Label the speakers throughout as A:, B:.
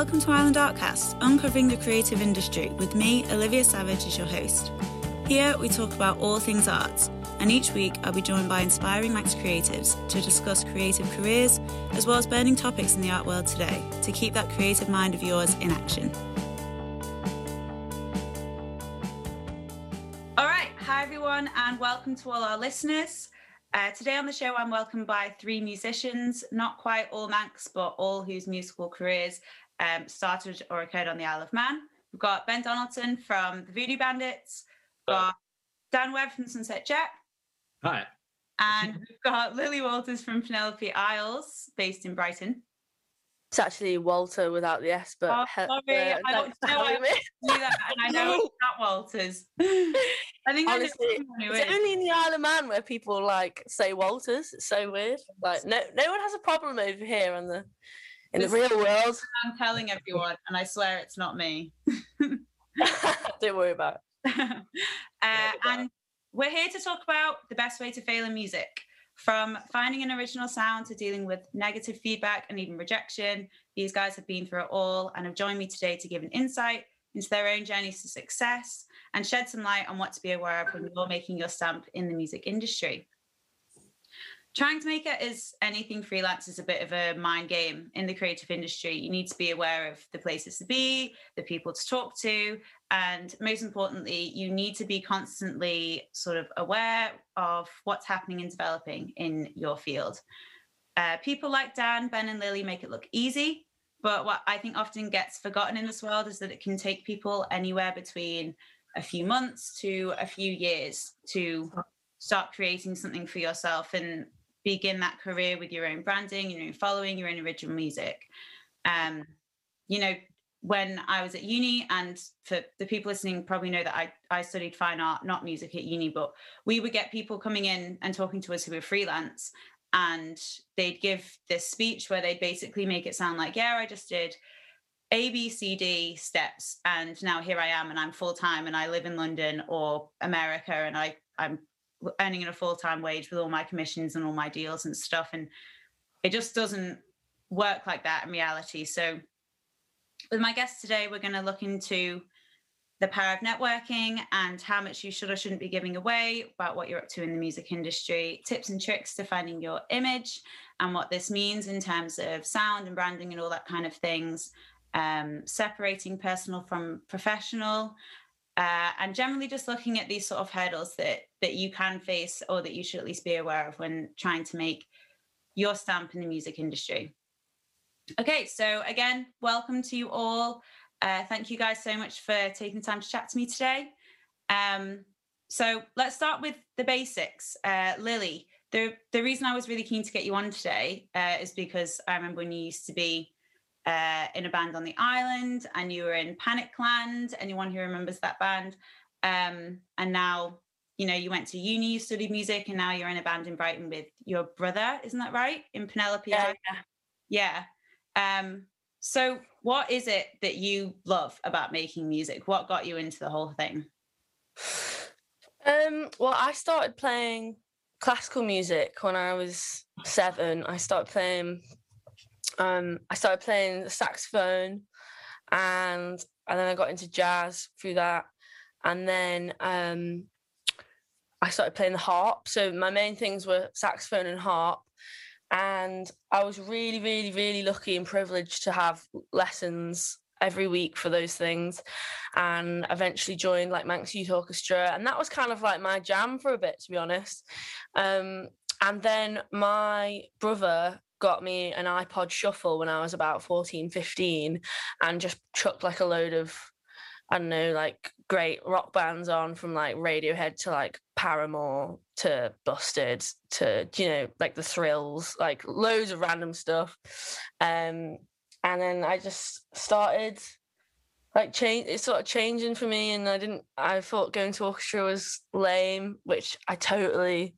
A: Welcome to Island Artcast, uncovering the creative industry with me, Olivia Savage, as your host. Here we talk about all things arts, and each week I'll be joined by inspiring Manx creatives to discuss creative careers as well as burning topics in the art world today to keep that creative mind of yours in action. All right, hi everyone, and welcome to all our listeners. Uh, today on the show, I'm welcomed by three musicians, not quite all Manx, but all whose musical careers um, started or occurred on the Isle of Man. We've got Ben Donaldson from the Voodoo Bandits, we've got Dan Webb from Sunset Jet.
B: Hi.
A: And we've got Lily Walters from Penelope Isles, based in Brighton.
C: It's actually Walter without the S, but
A: oh, sorry, uh, I don't know I knew that, and I know it's not Walters. I think
C: honestly, it's only in the Isle of Man where people like say Walters. It's so weird. Like no, no one has a problem over here on the in this the real world.
A: I'm telling everyone, and I swear it's not me.
C: don't worry about
A: it. uh, and we're here to talk about the best way to fail in music. From finding an original sound to dealing with negative feedback and even rejection, these guys have been through it all and have joined me today to give an insight into their own journeys to success and shed some light on what to be aware of when you're making your stamp in the music industry. Trying to make it as anything freelance is a bit of a mind game in the creative industry. You need to be aware of the places to be, the people to talk to, and most importantly, you need to be constantly sort of aware of what's happening and developing in your field. Uh, people like Dan, Ben, and Lily make it look easy, but what I think often gets forgotten in this world is that it can take people anywhere between a few months to a few years to start creating something for yourself and begin that career with your own branding, your own following, your own original music. Um, you know, when I was at uni, and for the people listening, probably know that I, I studied fine art, not music at uni, but we would get people coming in and talking to us who were freelance, and they'd give this speech where they'd basically make it sound like, yeah, I just did A, B, C, D steps, and now here I am, and I'm full time, and I live in London or America, and I I'm earning a full time wage with all my commissions and all my deals and stuff. And it just doesn't work like that in reality. So, with my guests today, we're going to look into the power of networking and how much you should or shouldn't be giving away about what you're up to in the music industry, tips and tricks to finding your image and what this means in terms of sound and branding and all that kind of things, um, separating personal from professional, uh, and generally just looking at these sort of hurdles that that you can face or that you should at least be aware of when trying to make your stamp in the music industry. Okay, so again, welcome to you all. Uh, thank you guys so much for taking time to chat to me today. Um, so let's start with the basics. Uh, Lily, the the reason I was really keen to get you on today uh, is because I remember when you used to be uh, in a band on the island and you were in Panicland, anyone who remembers that band. Um, and now, you know, you went to uni, you studied music, and now you're in a band in Brighton with your brother, isn't that right? In Penelope.
C: Yeah.
A: Yeah. Um, so what is it that you love about making music? What got you into the whole thing?
C: Um, well, I started playing classical music when I was seven. I started playing um, I started playing the saxophone, and and then I got into jazz through that, and then um, I started playing the harp. So my main things were saxophone and harp, and I was really, really, really lucky and privileged to have lessons every week for those things. And eventually joined like Manx Youth Orchestra. And that was kind of like my jam for a bit to be honest. Um, and then my brother got me an iPod shuffle when I was about 14, 15 and just chucked like a load of I don't know, like great rock bands on from like Radiohead to like Paramore to Busted to, you know, like the thrills, like loads of random stuff. Um, and then I just started like change it's sort of changing for me and I didn't I thought going to orchestra was lame, which I totally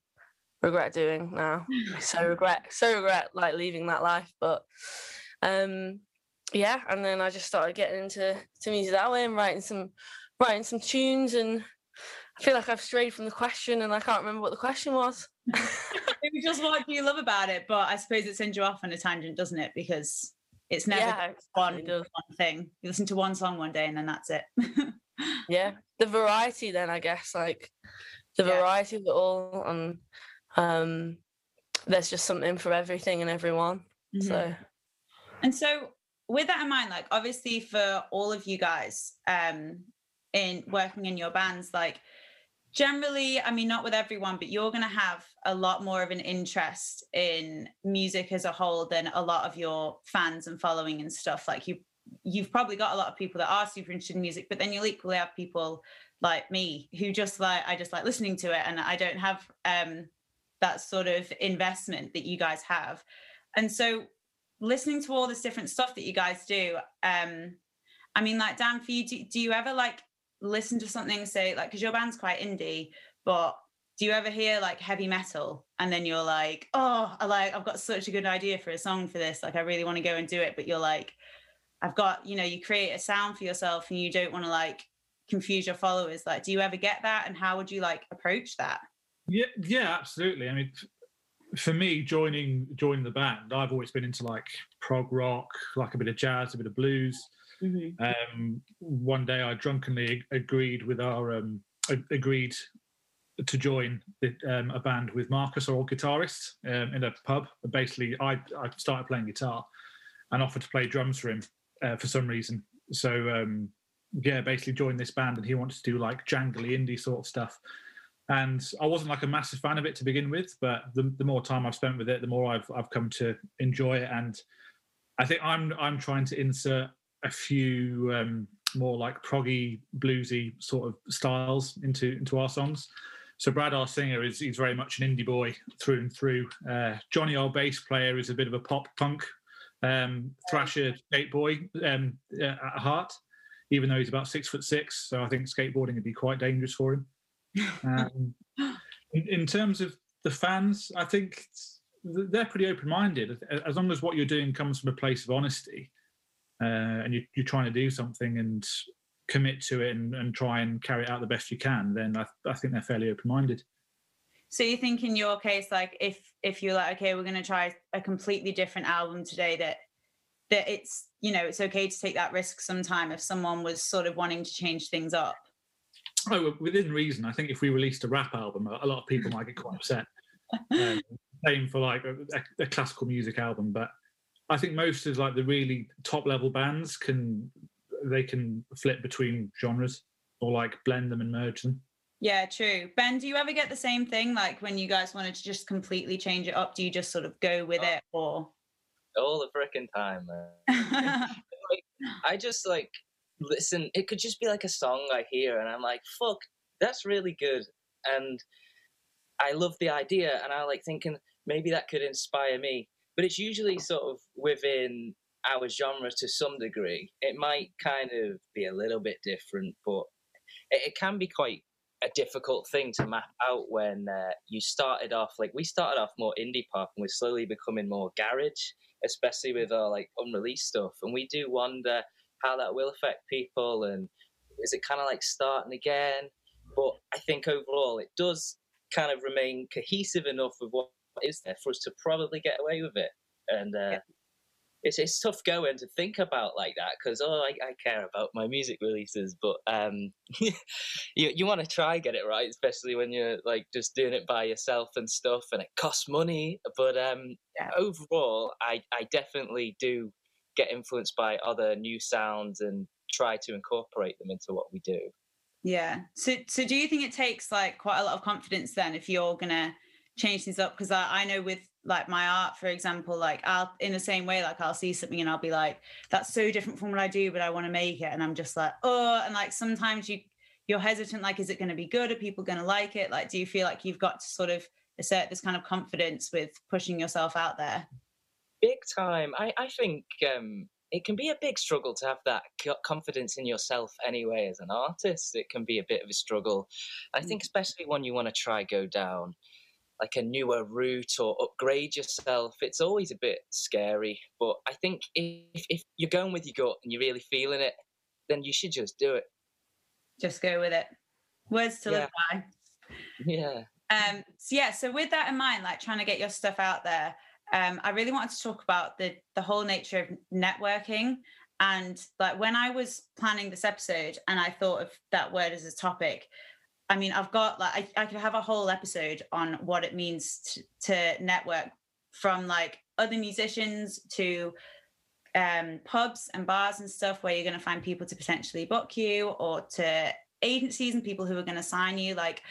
C: regret doing now. so regret, so regret like leaving that life. But um, yeah, and then I just started getting into to music that way and writing some writing some tunes and I feel like I've strayed from the question and I can't remember what the question was.
A: it was just what do you love about it? But I suppose it sends you off on a tangent, doesn't it? Because It's never yeah, one, one thing. You listen to one song one day and then that's it.
C: yeah. The variety then I guess like the yeah. variety of it all and um there's just something for everything and everyone. Mm-hmm. So
A: and so with that in mind, like obviously for all of you guys, um in working in your bands, like generally i mean not with everyone but you're going to have a lot more of an interest in music as a whole than a lot of your fans and following and stuff like you you've probably got a lot of people that are super interested in music but then you'll equally have people like me who just like i just like listening to it and i don't have um that sort of investment that you guys have and so listening to all this different stuff that you guys do um i mean like dan for you do, do you ever like listen to something, say like, because your band's quite indie, but do you ever hear like heavy metal and then you're like, oh, I like I've got such a good idea for a song for this, like I really want to go and do it, but you're like, I've got, you know, you create a sound for yourself and you don't want to like confuse your followers. Like, do you ever get that, and how would you like approach that?
B: Yeah, yeah, absolutely. I mean, for me, joining joining the band, I've always been into like prog rock, like a bit of jazz, a bit of blues. Mm-hmm. Um, one day, I drunkenly agreed with our um, agreed to join the, um, a band with Marcus, our guitarist, um, in a pub. Basically, I, I started playing guitar and offered to play drums for him uh, for some reason. So um, yeah, basically joined this band, and he wanted to do like jangly indie sort of stuff. And I wasn't like a massive fan of it to begin with, but the, the more time I've spent with it, the more I've I've come to enjoy it. And I think I'm I'm trying to insert a few um, more like proggy, bluesy sort of styles into into our songs. So Brad, our singer, is he's very much an indie boy through and through. Uh, Johnny, our bass player, is a bit of a pop punk um, thrasher skate boy um, uh, at heart, even though he's about six foot six. So I think skateboarding would be quite dangerous for him. Um, in, in, terms of the fans, I think they're pretty open minded as long as what you're doing comes from a place of honesty uh, and you, you're trying to do something and commit to it and, and try and carry it out the best you can, then I, I think they're fairly open minded.
A: So you think in your case, like if if you're like, okay, we're going to try a completely different album today, that that it's you know it's okay to take that risk sometime if someone was sort of wanting to change things up.
B: Oh, within reason. I think if we released a rap album, a lot of people might get quite upset. Um, same for like a, a, classical music album, but I think most of like the really top level bands can they can flip between genres or like blend them and merge them.
A: Yeah, true. Ben, do you ever get the same thing? Like when you guys wanted to just completely change it up, do you just sort of go with oh, it or
D: all the freaking time, man. I just like listen, it could just be like a song I hear and I'm like, fuck, that's really good. And I love the idea and I like thinking maybe that could inspire me but it's usually sort of within our genre to some degree. It might kind of be a little bit different, but it, it can be quite a difficult thing to map out when uh, you started off like we started off more indie pop and we're slowly becoming more garage, especially with our like unreleased stuff. And we do wonder how that will affect people and is it kind of like starting again? But I think overall it does kind of remain cohesive enough with what is there for us to probably get away with it. And uh, yeah. it's it's tough going to think about like that because oh, I, I, care about my music releases, but um, you you want to try get it right, especially when you're like just doing it by yourself and stuff, and it costs money. But um, yeah. overall, I I definitely do get influenced by other new sounds and try to incorporate them into what we do.
A: Yeah. So so do you think it takes like quite a lot of confidence then if you're gonna change things up? Because I, I know with like my art for example like i'll in the same way like i'll see something and i'll be like that's so different from what i do but i want to make it. And i'm just like oh and like sometimes you you're hesitant like is it going to be good? Are people going to like it? Like do you feel like you've got to sort of assert this kind of confidence with pushing yourself out there
D: big time i i think um it can be a big struggle to have that confidence in yourself anyway as an artist it can be a bit of a struggle i think mm. especially when you want to try go down like a newer route or upgrade yourself, it's always a bit scary. But I think if, if you're going with your gut and you're really feeling it, then you should just do it.
A: Just go with it. Words to yeah. live by.
D: Yeah.
A: Um, so yeah, so with that in mind, like trying to get your stuff out there, um, I really wanted to talk about the the whole nature of networking. And like when I was planning this episode and I thought of that word as a topic, I mean, I've got like I, I could have a whole episode on what it means to, to network from like other musicians to um, pubs and bars and stuff where you're going to find people to potentially book you or to agencies and people who are going to sign you like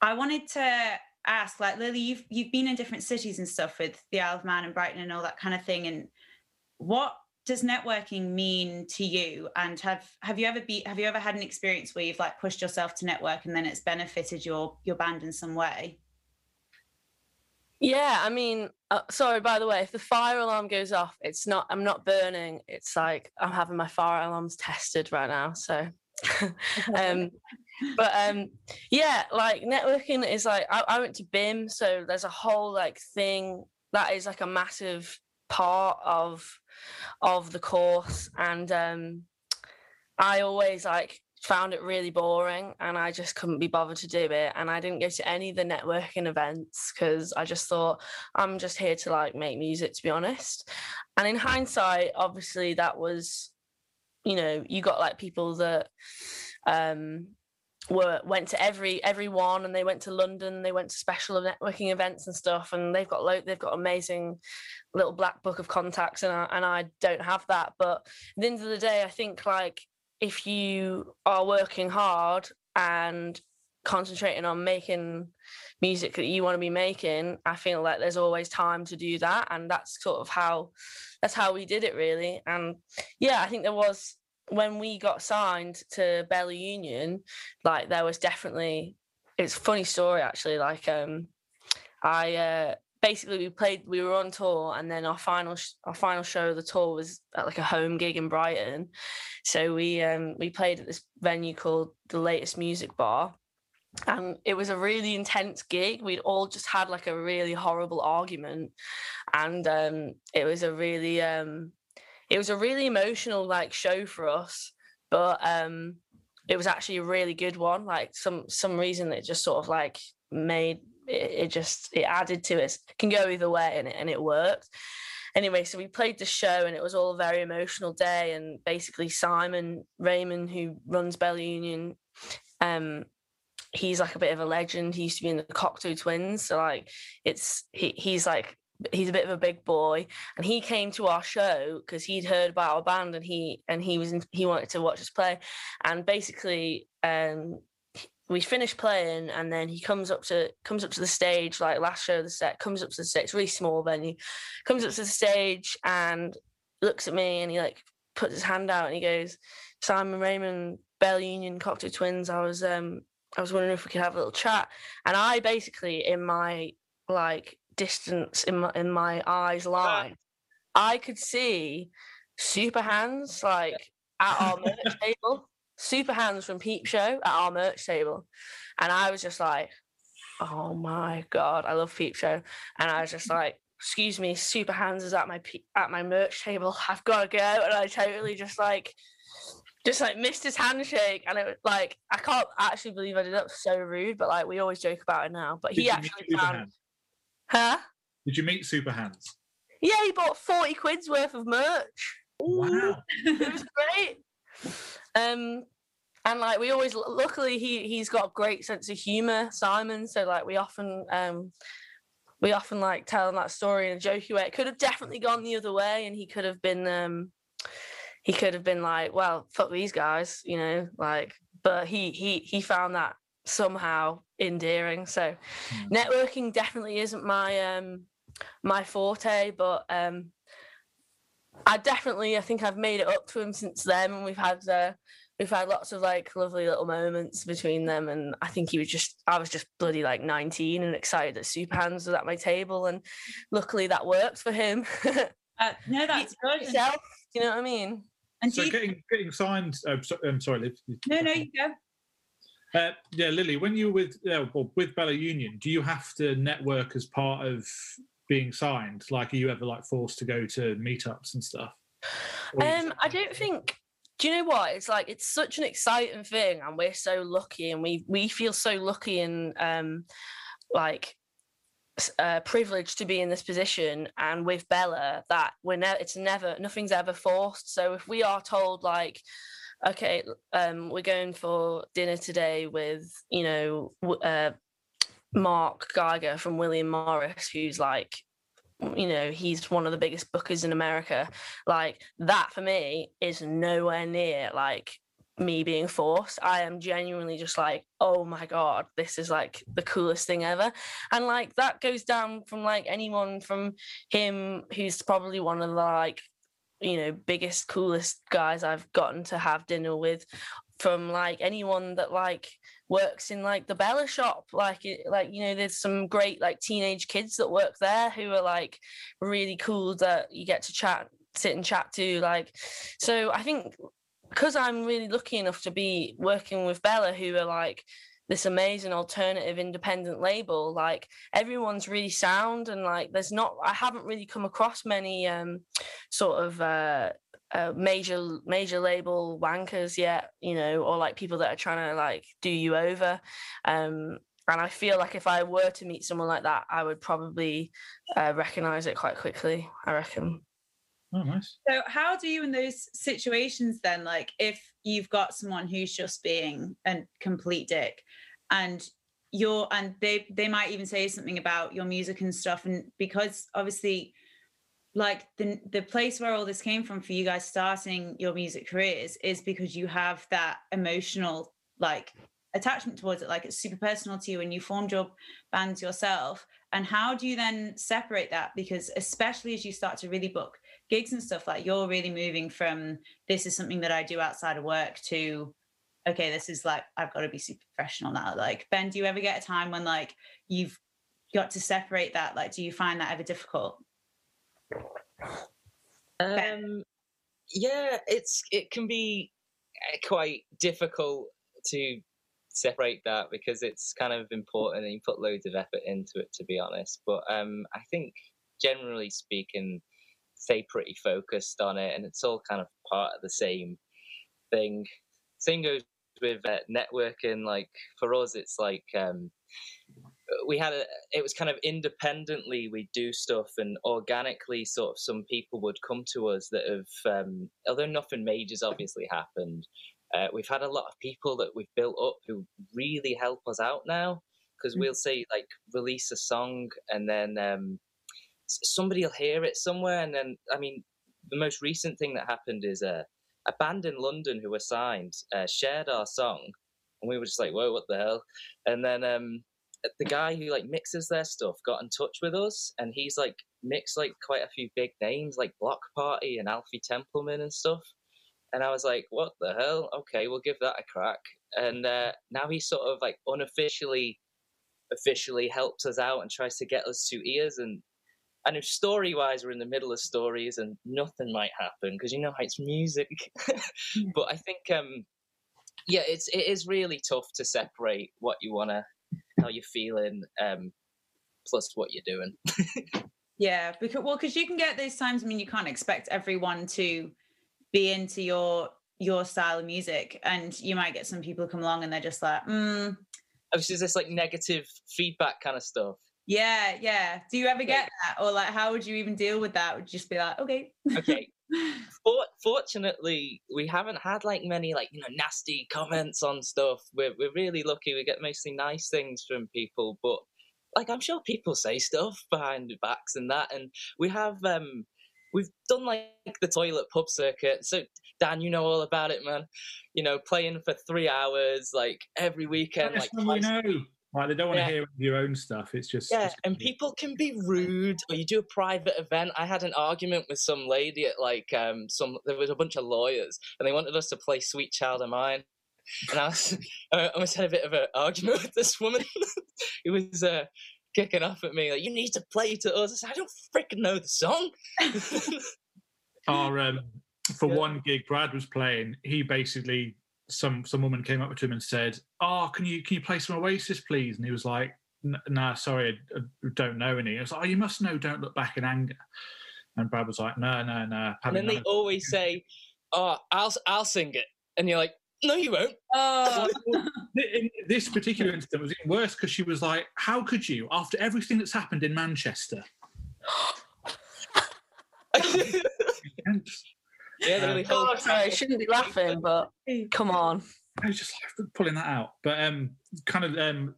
A: i wanted to ask like lily you've you've been in different cities and stuff with the isle of man and brighton and all that kind of thing and what does networking mean to you and have have you ever be have you ever had an experience where you've like pushed yourself to network and then it's benefited your your band in some way
C: yeah, I mean, uh, sorry, by the way, if the fire alarm goes off, it's not, I'm not burning. It's like I'm having my fire alarms tested right now. So, um, but um, yeah, like networking is like, I, I went to BIMM So there's a whole like thing that is like a massive part of of the course and um i always like found it really boring and I just couldn't be bothered to do it. And I didn't go to any of the networking events because I just thought I'm just here to like make music, to be honest. And in hindsight, obviously, that was, you know, you got like people that, um, were went to every every one and they went to London they went to special networking events and stuff and they've got lo- they've got amazing little black book of contacts and I, and I don't have that. But at the end of the day I think like if you are working hard and concentrating on making music that you want to be making i feel like there's always time to do that and that's sort of how that's how we did it really. And yeah i think there was when we got signed to Bella Union like there was definitely it's funny story actually like um i uh basically we played we were on tour and then our final sh- our final show of the tour was at like a home gig in Brighton. So we um we played at this venue called the latest music bar and it was a really intense gig. We'd all just had like a really horrible argument and um it was a really um it was a really emotional like show for us but um it was actually a really good one like some some reason it just sort of like made it, it just it added to it. it can go either way and it, and it worked anyway so we played the show and it was all a very emotional day and basically simon raymonde who runs bella union um he's like a bit of a legend he used to be in the cocteau twins so like it's he, he's like he's a bit of a big boy and he came to our show because he'd heard about our band and he and he was in, he wanted to watch us play. And basically um we finished playing and then he comes up to comes up to the stage like last show of the set comes up to the stage really small venue comes up to the stage and looks at me and he like puts his hand out and he goes simon raymonde bella union cocteau twins i was um i was wondering if we could have a little chat. And i basically in my like distance in my in my eyes line i could see super hans like at our merch table super hans from Peep Show at our merch table. And I was just like, oh my God, I love Peep Show. And I was just like, excuse me, super hans is at my at my merch table. I've got to go. And I totally just like, just like missed his handshake. And it was like, I can't actually believe I did that. So rude, but like, we always joke about it now. But
B: Did
C: he actually found? Huh?
B: Did you meet Super Hans?
C: Yeah, he bought 40 quid's worth of merch.
B: Wow.
C: it was great. Um, and like we always, luckily he he's got a great sense of humor, Simon. So like we often um, we often like tell him that story in a jokey way. It could have definitely gone the other way, and he could have been um, he could have been like, well, fuck these guys, you know, like. But he he he found that somehow endearing. So
B: Hmm.
C: networking definitely isn't my um my forte, but um I definitely I think I've made it up to him since then and we've had uh, we've had lots of like lovely little moments between them and I think he was just I was just bloody like 19 and excited that Super Hans was at my table and luckily that worked for him.
A: uh, no that's good and,
C: Yourself, do you know what I mean?
A: and
B: So
A: you,
B: getting getting signed. Oh, so, I'm sorry, Liv.
A: no no you go
B: Uh, yeah, Lily. When you were with uh, well, with Bella Union, do you have to network as part of being signed? Like, are you ever like forced to go to meetups and stuff?
C: Um, I don't think. Do you know what? It's like it's such an exciting thing, and we're so lucky, and we we feel so lucky, and um, like uh, privileged to be in this position and with Bella that we're never it's never nothing's ever forced so if we are told like okay um we're going for dinner today with you know uh, Marc Geiger from William Morris who's like you know he's one of the biggest bookers in America like that for me is nowhere near like me being forced. I am genuinely just like, oh my god, this is like the coolest thing ever. And like that goes down from like anyone from him who's probably one of the like, you know, biggest, coolest guys I've gotten to have dinner with, from like anyone that like works in like the Bella shop. Like like, you know, there's some great like teenage kids that work there who are like really cool that you get to chat sit and chat to like so i think because I'm really lucky enough to be working with Bella, who are like this amazing alternative independent label, like everyone's really sound and like there's not I haven't really come across many um sort of uh, uh major major label wankers yet, you know, or like people that are trying to like do you over. Um and I feel like if I were to meet someone like that, I would probably uh, recognize it quite quickly. I reckon.
B: Oh, nice.
A: So, how do you in those situations then, like if you've got someone who's just being a complete dick, and you're, and they they might even say something about your music and stuff, and because obviously, like the the place where all this came from for you guys starting your music careers is because you have that emotional like attachment towards it, like it's super personal to you, and you formed your bands yourself. And how do you then separate that? Because especially as you start to really book gigs and stuff like you're really moving from this is something that I do outside of work to okay, this is like I've got to be super professional now. Like Ben, do you ever get a time when like you've got to separate that? Like, do you find that ever difficult?
D: Um, yeah, it's it can be eh, quite difficult to separate that because it's kind of important and you put loads of effort into it to be honest. But um, I think generally speaking, stay pretty focused on it, and it's all kind of part of the same thing. Same goes with uh, networking. Like for us, it's like um, we had a. It was kind of independently we do stuff, and organically, sort of some people would come to us that have, um, although nothing major's obviously happened. Uh, we've had a lot of people that we've built up who really help us out now because mm-hmm. we'll say like release a song and then um, somebody will hear it somewhere, and then I mean, the most recent thing that happened is a, a band in London who were signed uh, shared our song, and we were just like, "Whoa, what the hell?" And then um, the guy who like mixes their stuff got in touch with us, and he's like mixed like quite a few big names like Bloc Party and Alfie Templeman and stuff. And I was like, "What the hell? Okay, we'll give that a crack." And uh, now he sort of like unofficially, officially helps us out and tries to get us to ears and and if story wise we're in the middle of stories and nothing might happen because you know how it's music. But i think um yeah it's it is really tough to separate what you want to how you're feeling um plus what you're doing.
A: Yeah because well because you can get those times i mean you can't expect everyone to be into your your style of music and you might get some people come along and they're just like mm.
D: obviously this like negative feedback kind of stuff
A: yeah, yeah. Do you ever get that, or like, how would you even deal with that? Would you just be like, okay,
D: okay. For, fortunately, we haven't had like many like you know nasty comments on stuff. We're we're really lucky. We get mostly nice things from people, but like I'm sure people say stuff behind the backs and that. And we have um we've done like the toilet pub circuit. So Dan, you know all about it, man. You know, playing for three hours like every weekend. Like
B: know. Like they don't want yeah. to hear your own stuff. It's just
D: yeah,
B: it's
D: and people can be rude. Or you do a private event. I had an argument with some lady at like um some. There was a bunch of lawyers, and they wanted us to play "Sweet Child of Mine." And I was, I almost had a bit of an argument with this woman. It was uh, kicking off at me like, "You need to play to us." I said, "I don't freaking know the song."
B: Our um, for yeah. one gig, Brad was playing. He basically some some woman came up to him and said, "Oh, can you can you play some Oasis, please?" And he was like, "Nah, sorry, I, don't know any." I was like, "Oh, you must know. Don't look back in anger." And Brad was like, "No, no, no."
D: And then they always say, "Oh, I'll I'll sing it," and you're like, no, you won't.
A: Oh,
B: in this particular incident was even worse because she was like, "How could you, after everything that's happened in Manchester?"
D: yeah, they really
B: Um,
D: hold-
C: God, sorry, I shouldn't be laughing, but come on.
B: I was just like pulling that out. But um, kind of um,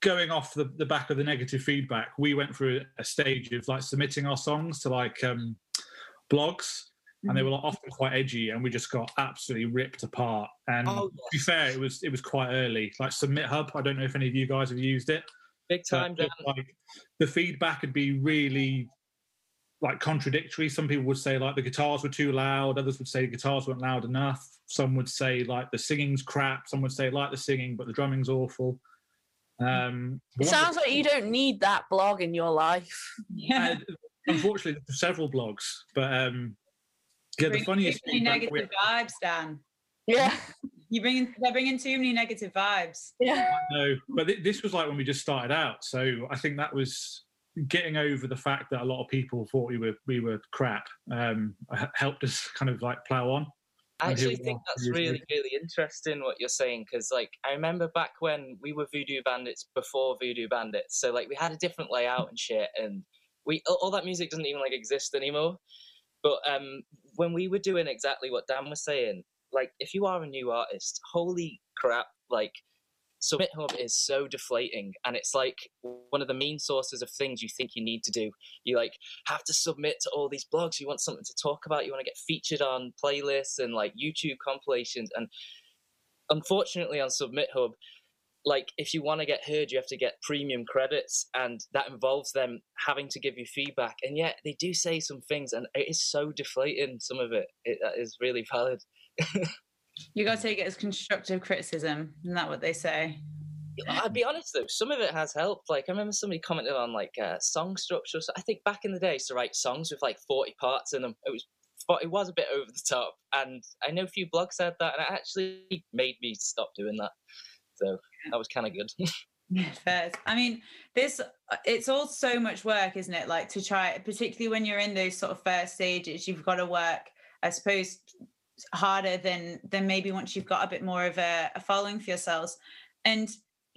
B: going off the, the back of the negative feedback, we went through a stage of like submitting our songs to like um, blogs, and they were like, often quite edgy, and we just got absolutely ripped apart. And
D: Oh,
B: to be fair, it was it was quite early. Like Submit Hub, I don't know if any of you guys have used it.
D: big time.
B: but,
D: Dan.
B: like the feedback would be really like contradictory. Some people would say like the guitars were too loud. Others would say the guitars weren't loud enough. Some would say like the singing's crap. Some would say like the singing, but the drumming's awful. Um,
C: It sounds like you don't need that blog in your life.
A: yeah.
B: uh, unfortunately, there's several blogs, but um, yeah, the funniest
A: too many
B: feedback we-
A: negative vibes, Dan.
C: Yeah.
A: You bring they're bringing too many negative vibes.
C: Yeah.
B: No, but th- this was like when we just started out. So I think that was getting over the fact that a lot of people thought we were we were crap. Um, helped us kind of like plow on.
D: I actually think that's really, really interesting what you're saying because, like, I remember back when we were Voodoo Bandits before Voodoo Bandits, so like we had a different layout and shit, and we all, all that music doesn't even like exist anymore. But um, when we were doing exactly what Dan was saying, like, if you are a new artist, holy crap, like. Submit Hub is so deflating, and it's like one of the main sources of things you think you need to do. You like have to submit to all these blogs. You want something to talk about. You want to get featured on playlists and like YouTube compilations. And unfortunately, on Submit Hub, like if you want to get heard, you have to get premium credits, and that involves them having to give you feedback. And yet they do say some things, and it is so deflating. Some of it, it that is really valid.
A: You got to take it as constructive criticism. Isn't that what they say?
D: I'll be honest though, some of it has helped. Like I remember somebody commented on like uh, song structure. So I think back in the day, I used to write songs with like forty parts in them. It was but it was a bit over the top, and I know a few blogs said that, and it actually made me stop doing that. So that was kind of good.
A: Yeah, fair. I mean, this it's all so much work, isn't it? Like to try, particularly when you're in those sort of first stages, you've got to work, I suppose, harder than than maybe once you've got a bit more of a, a following for yourselves. And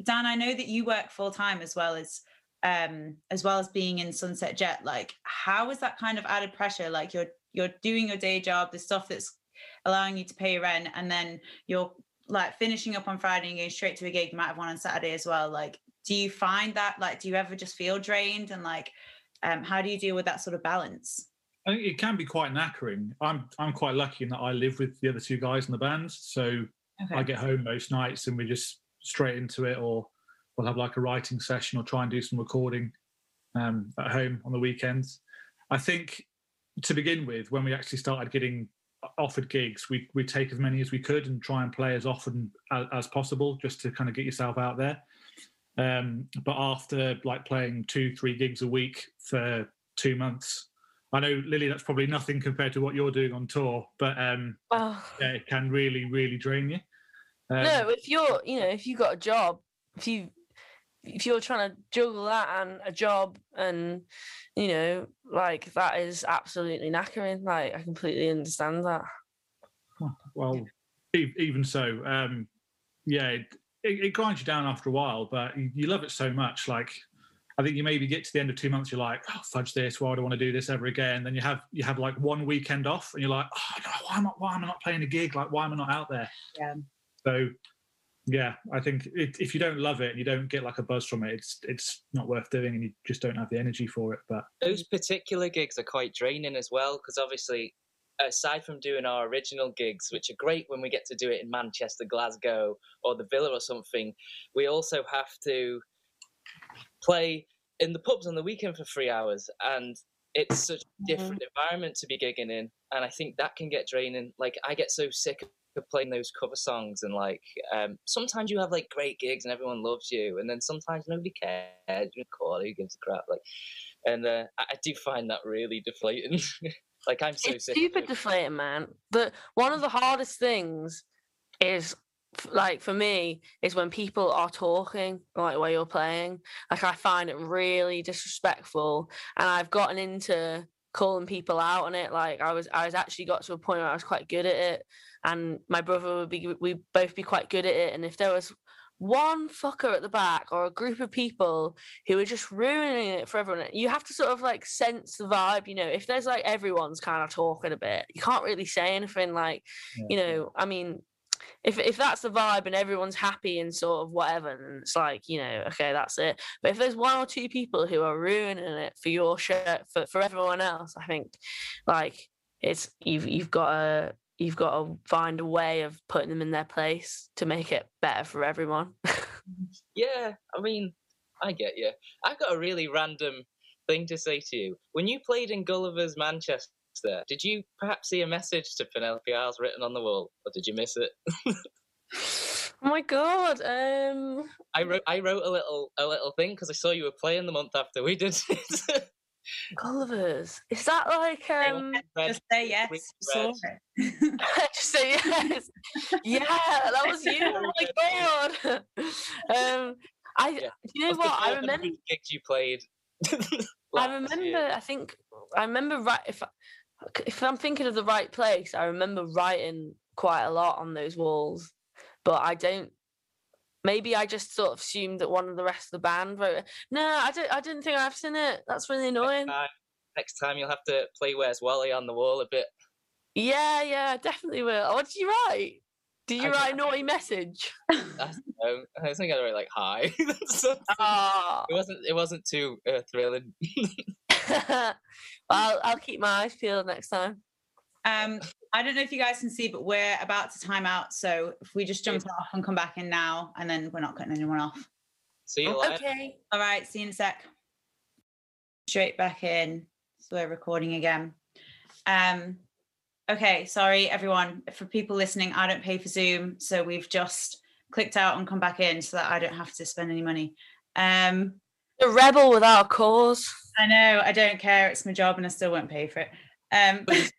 A: Dan, I know that you work full time as well as um as well as being in Sunset Jet. Like, how is that kind of added pressure? Like you're you're doing your day job, the stuff that's allowing you to pay your rent, and then you're like finishing up on Friday and going straight to a gig. You might have one on Saturday as well. Like, do you find that like do you ever just feel drained and like um how do you deal with that sort of balance?
B: I think it can be quite knackering. I'm I'm quite lucky in that I live with the other two guys in the band, so I get home most nights and we're just straight into it, or we'll have like a writing session or try and do some recording um, at home on the weekends. I think to begin with, when we actually started getting offered gigs, we we take as many as we could and try and play as often as, as possible, just to kind of get yourself out there. Um, but after like playing two, three gigs a week for two months, I know Lily, that's probably nothing compared to what you're doing on tour, but um,
C: Oh.
B: yeah, it can really, really drain you. Um,
C: no, if you're, you know, if you've got a job, if you, if you're trying to juggle that and a job, and you know, like that is absolutely knackering. Like I completely understand that.
B: well, even so, um, yeah, it, it, grinds you down after a while, but you love it so much. Like, I think you maybe get to the end of two months, you're like, oh, fudge this. Why do I want to do this ever again? Then you have you have like one weekend off, and you're like, oh, no, why am I why am I not playing a gig? Like, why am I not out there?
A: Yeah.
B: So, yeah, I think it, if you don't love it and you don't get like a buzz from it, it's it's not worth doing, and you just don't have the energy for it. But
D: Those particular gigs are quite draining as well because obviously, aside from doing our original gigs, which are great when we get to do it in Manchester, Glasgow, or the Villa or something, we also have to play in the pubs on the weekend for three hours, and it's such a different environment to be gigging in, and I think that can get draining. Like I get so sick of playing those cover songs, and like um, sometimes you have like great gigs and everyone loves you, and then sometimes nobody cares. You call who gives a crap, like and uh, I, do find that really deflating. like I'm so
C: it's
D: sick.
C: super
D: it.
C: deflating, man. The one of the hardest things is like for me is when people are talking like while you're playing. Like I find it really disrespectful, and I've gotten into calling people out on it. Like I was, I was actually got to a point where I was quite good at it, and my brother would be, we both be quite good at it. And if there was one fucker at the back or a group of people who are just ruining it for everyone, you have to sort of like sense the vibe. You know, if there's like everyone's kind of talking a bit, you can't really say anything. Like, yeah. you know, I mean, if if that's the vibe and everyone's happy and sort of whatever, then it's like you know, okay, that's it. But if there's one or two people who are ruining it for your shirt for for everyone else, I think like it's you've you've got to you've got to find a way of putting them in their place to make it better for everyone.
D: yeah, I mean, I get you. I've got a really random thing to say to you. When you played in Gulliver's Manchester there. Did you perhaps see a message to Penelope Isles written on the wall, or did you miss it?
C: oh my god! Um,
D: I wrote I wrote a little a little thing because I saw you were playing the month after we did it.
C: Gulliver's. Is that like um?
A: Just say yes.
C: Just say yes. yeah, that was you. Oh my god. Um, I. Yeah. You know what? I remember
D: gigs you played.
C: I remember. Year. I think I remember right. If if I'm thinking of the right place, I remember writing quite a lot on those walls, but I don't. Maybe I just sort of assumed that one of the rest of the band wrote it. No, I don't. I didn't think I've seen it. That's really annoying.
D: Next time, next time you'll have to play "Where's Wally" on the wall a bit.
C: Yeah, yeah, definitely will. What did you write? Did you I write a naughty message?
D: I, I think I wrote like "Hi." oh. It wasn't. It wasn't too uh, thrilling.
C: well, I'll, I'll keep my eyes peeled next time.
A: Um, I don't know if you guys can see, but we're about to time out. So if we just jump off and come back in now, and then we're not cutting anyone off.
D: See you later.
A: Okay. All right. See you in a sec. Straight back in. So we're recording again. Um, okay. Sorry, everyone. For people listening, I don't pay for Zoom, so we've just clicked out and come back in so that I don't have to spend any money. Um,
C: a rebel without a cause.
A: I know. I don't care. It's my job, and I still won't pay for it. Um, but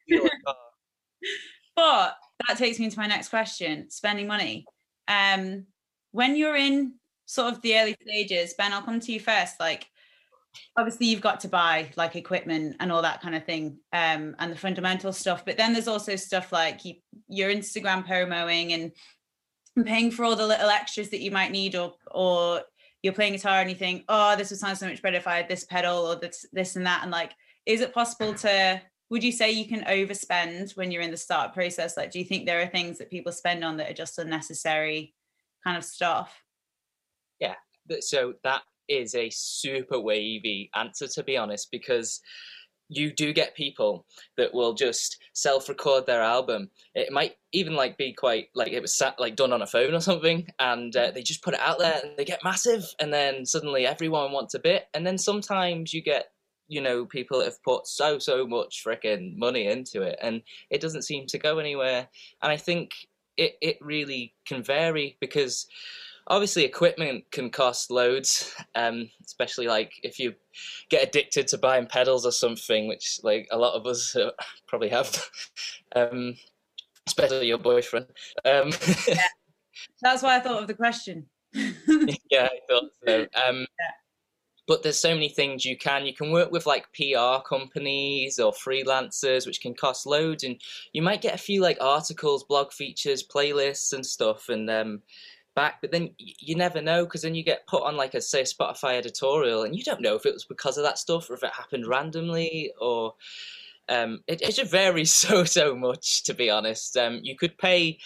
A: that takes me into my next question: spending money. Um, when you're in sort of the early stages, Ben, I'll come to you first. Like, obviously, you've got to buy like equipment and all that kind of thing, um, and the fundamental stuff. But then there's also stuff like you, your Instagram promoing and paying for all the little extras that you might need or or you're playing guitar and you think, oh, this would sound so much better if I had this pedal or this this and that. And like, is it possible to would you say you can overspend when you're in the start process? Like, do you think there are things that people spend on that are just unnecessary kind of stuff?
D: Yeah. So that is a super wavy answer to be honest, because you do get people that will just self-record their album. It might even like be quite like it was sat like done on a phone or something, and uh, they just put it out there and they get massive, and then suddenly everyone wants a bit. And then sometimes you get you know people that have put so so much freaking money into it, and it doesn't seem to go anywhere. And I think it it really can vary because obviously equipment can cost loads um, especially like if you get addicted to buying pedals or something which like a lot of us uh, probably have um, especially your boyfriend um,
A: yeah. that's why i thought of the question
D: yeah i thought so um, yeah. but there's so many things you can you can work with like pr companies or freelancers which can cost loads and you might get a few like articles blog features playlists and stuff and um, back but then you never know because then you get put on like a say a spotify editorial and you don't know if it was because of that stuff or if it happened randomly or um, it, it just varies so so much to be honest. Um, you could pay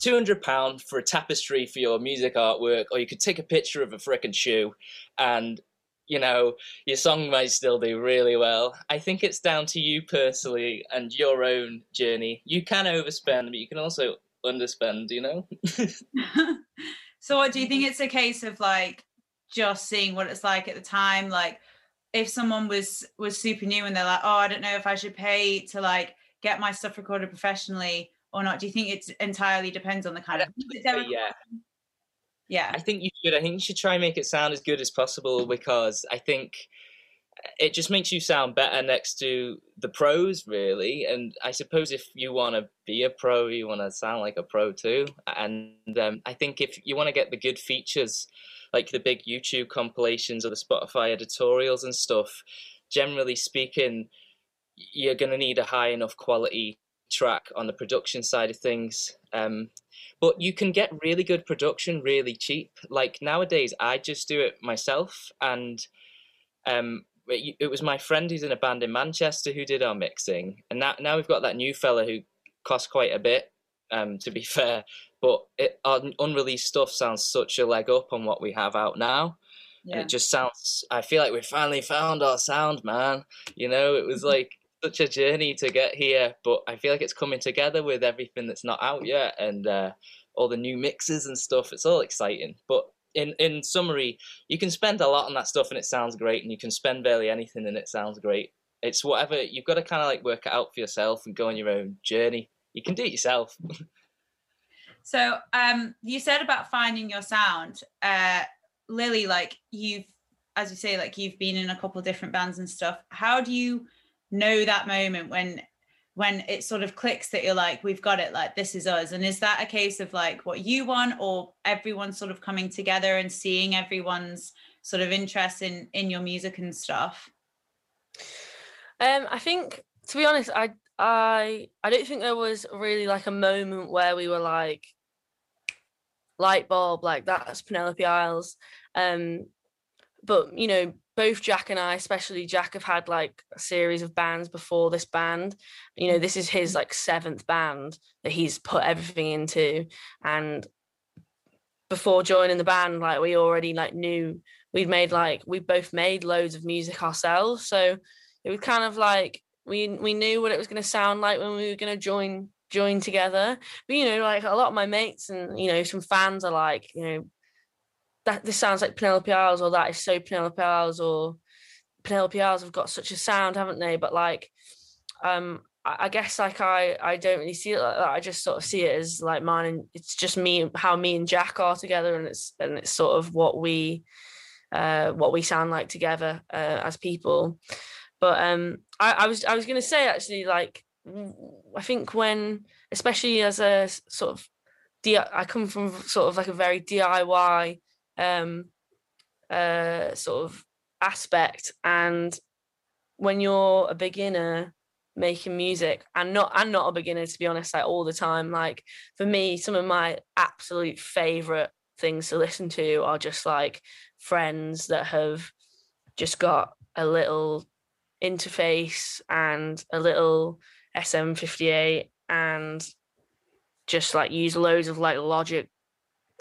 D: 200 pound for a tapestry for your music artwork or you could take a picture of a frickin' shoe and you know your song might still do really well. I think it's down to you personally and your own journey. You can overspend but you can also underspend, you know?
A: so what do you think it's a case of like just seeing what it's like at the time? Like if someone was was super new and they're like, oh, I don't know if I should pay to like get my stuff recorded professionally or not. Do you think it entirely depends on the kind of
D: yeah.
A: Yeah.
D: I think you should. I think you should try and make it sound as good as possible because I think it just makes you sound better next to the pros really and i suppose if you want to be a pro you want to sound like a pro too and um, i think if you want to get the good features like the big youtube compilations or the spotify editorials and stuff generally speaking you're going to need a high enough quality track on the production side of things. Um, but you can get really good production really cheap. Like nowadays, I just do it myself, and um, it, it, was my friend who's in a band in Manchester who did our mixing, and now now we've got that new fella who costs quite a bit. Um, to be fair, but it, our unreleased stuff sounds such a leg up on what we have out now. Yeah. And it just sounds. I feel like we finally found our sound, man. You know, it was like such a journey to get here, but I feel like it's coming together with everything that's not out yet and uh, all the new mixes and stuff. It's all exciting. But in in summary, you can spend a lot on that stuff and it sounds great, and you can spend barely anything and it sounds great. It's whatever you've got to kind of like work it out for yourself and go on your own journey. You can do it yourself.
A: so, um, you said about finding your sound, uh, Lily. Like you've, as you say, like you've been in a couple different bands and stuff. How do you know that moment when when it sort of clicks that you're like we've got it like this is us. And is that a case of like what you want or everyone sort of coming together and seeing everyone's sort of interest in in your music and stuff?
C: Um i think to be honest i i i don't think there was really like a moment where we were like light bulb like that's penelope isles. Um but you know both Jack and I, especially Jack, have had like a series of bands before this band. You know, this is his mm-hmm. like seventh band that he's put everything into. And before joining the band, like we already like knew we'd made like we both made loads of music ourselves. So it was kind of like we we knew what it was gonna sound like when we were gonna join join together. But you know, like a lot of my mates and you know, some fans are like, you know, that this sounds like Penelope Isles or that is so Penelope Isles or Penelope Isles have got such a sound, haven't they? But like, um, I, I guess like I I don't really see it like that. I just sort of see it as like mine and it's just me how me and Jack are together and it's and it's sort of what we uh what we sound like together uh, as people. But um I, I was I was gonna say actually like I think when especially as a sort of I come from sort of like a very DIY um, uh, sort of aspect. And when you're a beginner making music, and not and not a beginner to be honest, like all the time, like for me, some of my absolute favorite things to listen to are just like friends that have just got a little interface and a little SM58 and just like use loads of like logic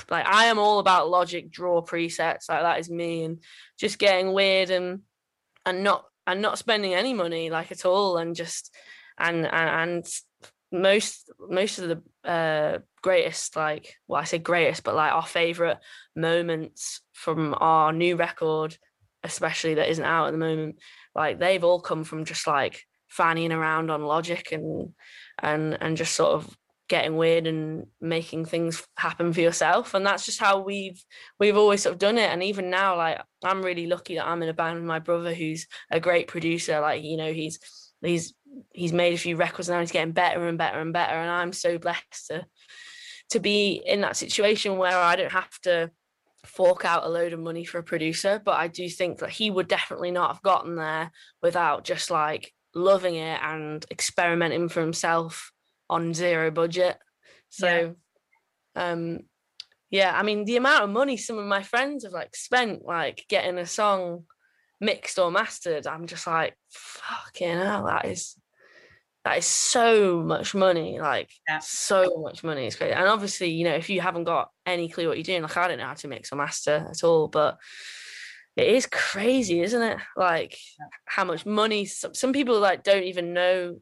C: like I am all about logic, draw presets, like that is me, and just getting weird and and not and not spending any money like at all, and just and and, and most most of the uh greatest like well I say greatest, but like our favorite moments from our new record, especially that isn't out at the moment, like they've all come from just like fanning around on logic and and and just sort of getting weird and making things happen for yourself and that's just how we've we've always sort of done it and even now like i'm really lucky that i'm in a band with my brother who's a great producer like you know he's he's he's made a few records now he's getting better and better and better and i'm so blessed to to be in that situation where i don't have to fork out a load of money for a producer but i do think that he would definitely not have gotten there without just like loving it and experimenting for himself on zero budget. So, yeah. um, yeah, I mean, the amount of money some of my friends have like spent like getting a song mixed or mastered, I'm just like, fucking hell, that is that is so much money, like yeah. so much money. It's great. And obviously, you know, if you haven't got any clue what you're doing, like I don't know how to mix or master at all, but it is crazy, isn't it? Like yeah. how much money some, some people like don't even know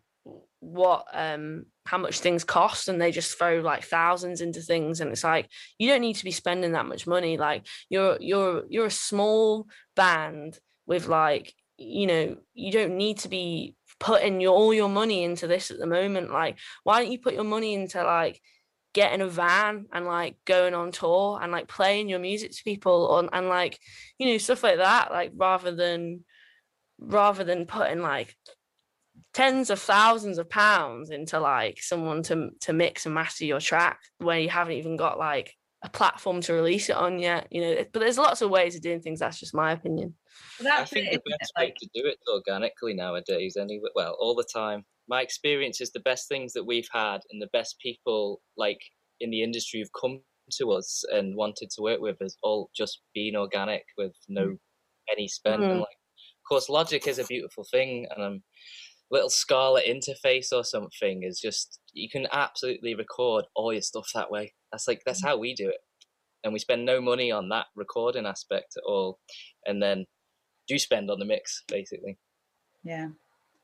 C: what um how much things cost and they just throw like thousands into things and it's like you don't need to be spending that much money like you're you're you're a small band with like you know you don't need to be putting your all your money into this at the moment like why don't you put your money into like getting a van and like going on tour and like playing your music to people on and like you know stuff like that like rather than rather than putting like tens of thousands of pounds into like someone to to mix and master your track where you haven't even got like a platform to release it on yet you know but there's lots of ways of doing things that's just my opinion
D: I think the best way to do it organically nowadays, anyway, well, all the time. My experience is the best things that we've had and the best people like in the industry have come to us and wanted to work with has all just been organic with no mm. penny spent. Mm. And like, of course, Logic is a beautiful thing, and a um, little Scarlett interface or something is just you can absolutely record all your stuff that way. That's like that's mm. how we do it, and we spend no money on that recording aspect at all, and then do spend on the mix basically.
A: Yeah.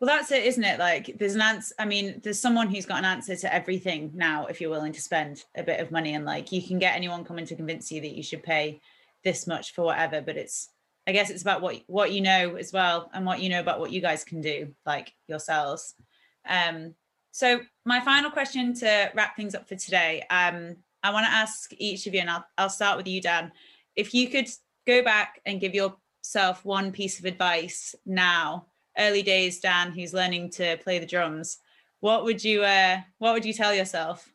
A: Well, that's it, isn't it? Like, there's an answer. I mean, there's someone who's got an answer to everything now. If you're willing to spend a bit of money, and like, you can get anyone coming to convince you that you should pay this much for whatever. But it's, I guess, it's about what what you know as well, and what you know about what you guys can do, like yourselves. Um. So, my final question to wrap things up for today. Um, I want to ask each of you, and I'll I'll start with you, Dan. If you could go back and give yourself one piece of advice now early days Dan who's learning to play the drums, what would you uh what would you tell yourself?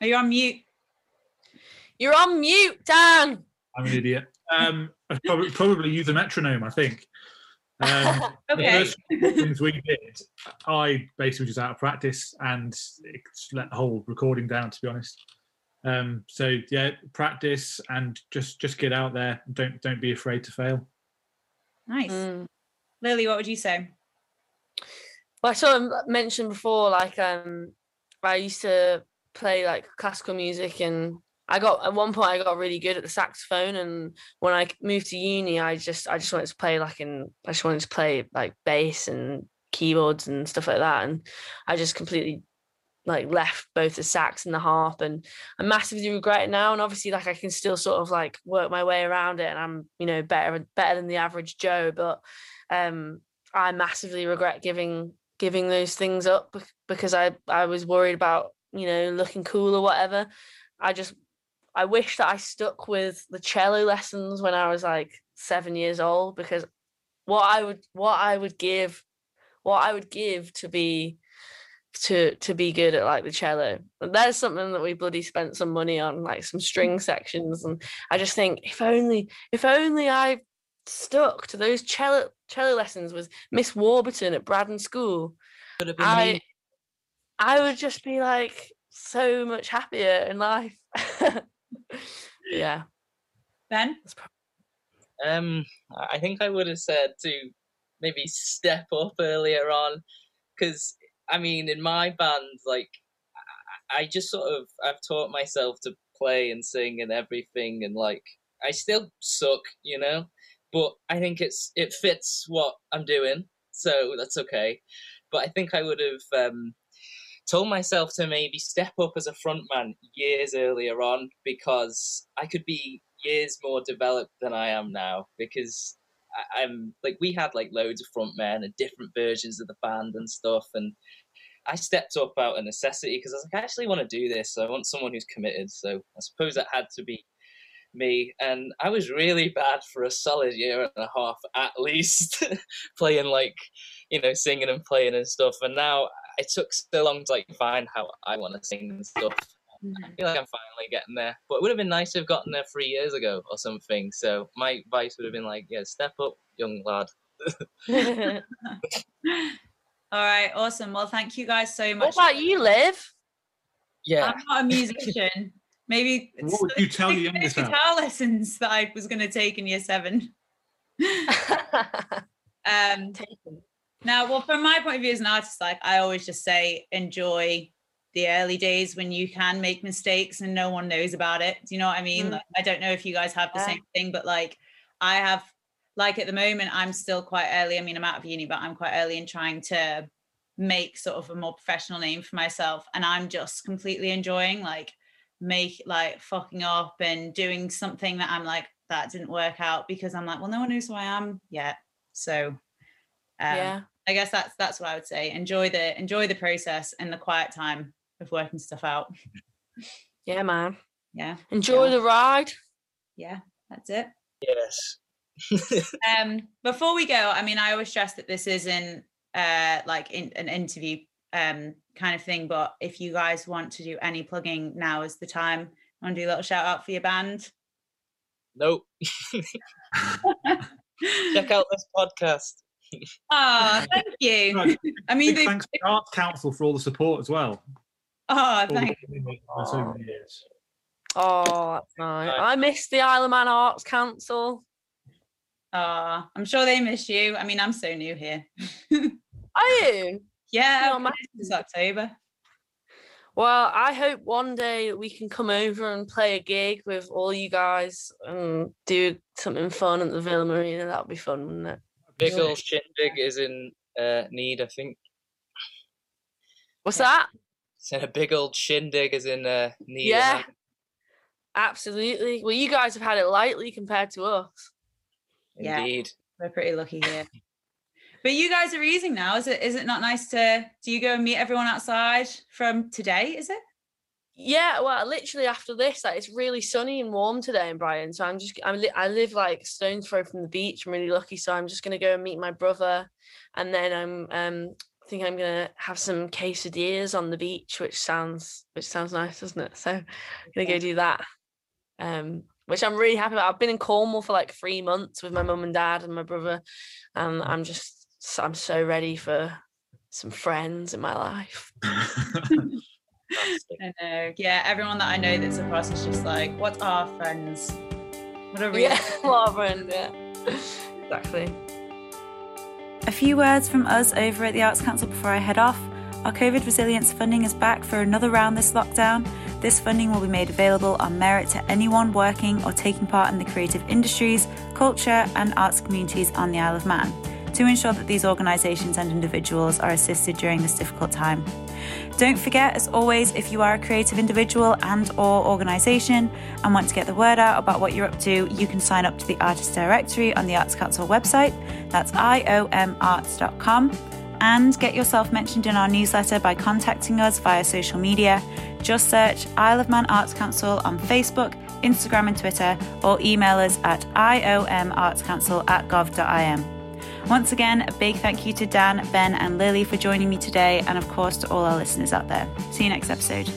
A: Are you on mute?
C: You're on mute, Dan.
B: I'm an idiot. Um, I'd probably, probably use a metronome. I think. Um, okay. The first things we did, I basically was out of practice and let the whole recording down. To be honest, um, so yeah, practice and just just get out there. Don't don't be afraid to fail.
A: Nice, mm. Lily. What would you say?
C: Well, I sort of mentioned before, like um, I used to play like classical music, and I got at one point I got really good at the saxophone, and when I moved to uni, I just I just wanted to play like in I just wanted to play like bass and keyboards and stuff like that, and I just completely like left both the sax and the harp and I massively regret it now and obviously like I can still sort of like work my way around it and I'm you know better better than the average Joe but um I massively regret giving giving those things up because I I was worried about you know looking cool or whatever. I just I wish that I stuck with the cello lessons when I was like 7 years old because what I would what I would give what I would give to be to to be good at like the cello. But there's something that we bloody spent some money on, like some string sections. And I just think if only if only I stuck to those cello cello lessons with Miss Warburton at Braddan School, I me. I would just be like so much happier in life. yeah.
A: Ben?
D: Um, I think I would have said to maybe step up earlier on because I mean, in my band, like, I just sort of I've taught myself to play and sing and everything, and like, I still suck, you know, but I think it's it fits what I'm doing, so that's okay. But I think I would have um, told myself to maybe step up as a frontman years earlier on because I could be years more developed than I am now because I, am like we had like loads of frontmen and different versions of the band and stuff and I stepped up out of necessity because I was like, I actually want to do this. So I want someone who's committed. So I suppose that had to be me. And I was really bad for a solid year and a half at least, playing like, you know, singing and playing and stuff. And now it took so long to like find how I want to sing and stuff. I feel like I'm finally getting there. But it would have been nice to have gotten there three years ago or something. So my advice would have been like, yeah, step up, young lad.
A: All right, awesome. Well, thank you guys so much.
C: What about you, Liv?
D: Yeah,
A: I'm not a musician. Maybe
B: what would you tell your youngest
A: guitar lessons that I was going to take in year seven. um, now, well, from my point of view as an artist, like I always just say, enjoy the early days when you can make mistakes and no one knows about it. Do you know what I mean? Mm. Like, I don't know if you guys have the yeah. same thing, but like I have like at the moment i'm still quite early i mean i'm out of uni but i'm quite early in trying to make sort of a more professional name for myself and i'm just completely enjoying like make like fucking up and doing something that i'm like that didn't work out because i'm like well no one knows who i am yet so um, yeah i guess that's that's what i would say enjoy the enjoy the process and the quiet time of working stuff out
C: yeah man
A: yeah
C: enjoy yeah. the ride
A: yeah that's it
D: yes
A: um, before we go, I mean, I always stress that this isn't uh, like in, an interview um, kind of thing, but if you guys want to do any plugging, now is the time. I Want to do a little shout out for your band?
D: Nope. Check out this podcast.
A: Oh, thank you.
B: Right.
A: I mean, they,
B: thanks to the Arts Council for all the support as well.
A: oh, thank
B: community for so many years.
C: Oh, that's nice.
D: Nice.
C: I miss the Isle of Man Arts Council.
A: Oh, I'm sure they miss you. I mean, I'm so new here.
C: Are you?
A: Yeah,
C: No,
A: I've
C: my-
A: been October.
C: Well, I hope one day we can come over and play a gig with all you guys and do something fun at the Villa Marina. That'd be fun, wouldn't it?
D: Big old shindig is in uh, need, I think.
C: What's that?
D: Said a big old shindig is in uh, need.
C: Yeah. Absolutely. Well, you guys have had it lightly compared to us.
A: Yeah.
D: Indeed.
A: We're pretty lucky here. But you guys are easing now. Is it is it not nice to do you go and meet everyone outside from today, is it?
C: Yeah, well, literally after this, like it's really sunny and warm today in Brighton. So I'm just, I'm, li- I live like stone's throw from the beach. I'm really lucky. So I'm just gonna go and meet my brother, and then I'm, um, I think I'm gonna have some quesadillas on the beach, which sounds, which sounds nice, doesn't it? So I'm gonna go do that. Um, which I'm really happy about. I've been in Cornwall for like three months with my mum and dad and my brother, and I'm just, I'm so ready for some friends in my life.
D: Fantastic.
A: I know. Yeah, everyone that I know that's across is just like, what are friends? What are real
C: Yeah, what are friends? yeah. Exactly.
A: A few words from us over at the Arts Council before I head off. Our COVID resilience funding is back for another round this lockdown. This funding will be made available on merit to anyone working or taking part in the creative industries, culture, and arts communities on the Isle of Man to ensure that these organisations and individuals are assisted during this difficult time. Don't forget, as always, if you are a creative individual and or organisation and want to get the word out about what you're up to, you can sign up to the Artist Directory on the Arts Council website. That's iomarts.com. And get yourself mentioned in our newsletter by contacting us via social media. Just search Isle of Man Arts Council on Facebook, Instagram, and Twitter, or email us at iomartscouncil at gov.im. Once again, a big thank you to Dan, Ben, and Lily for joining me today, and of course to all our listeners out there. See you next episode.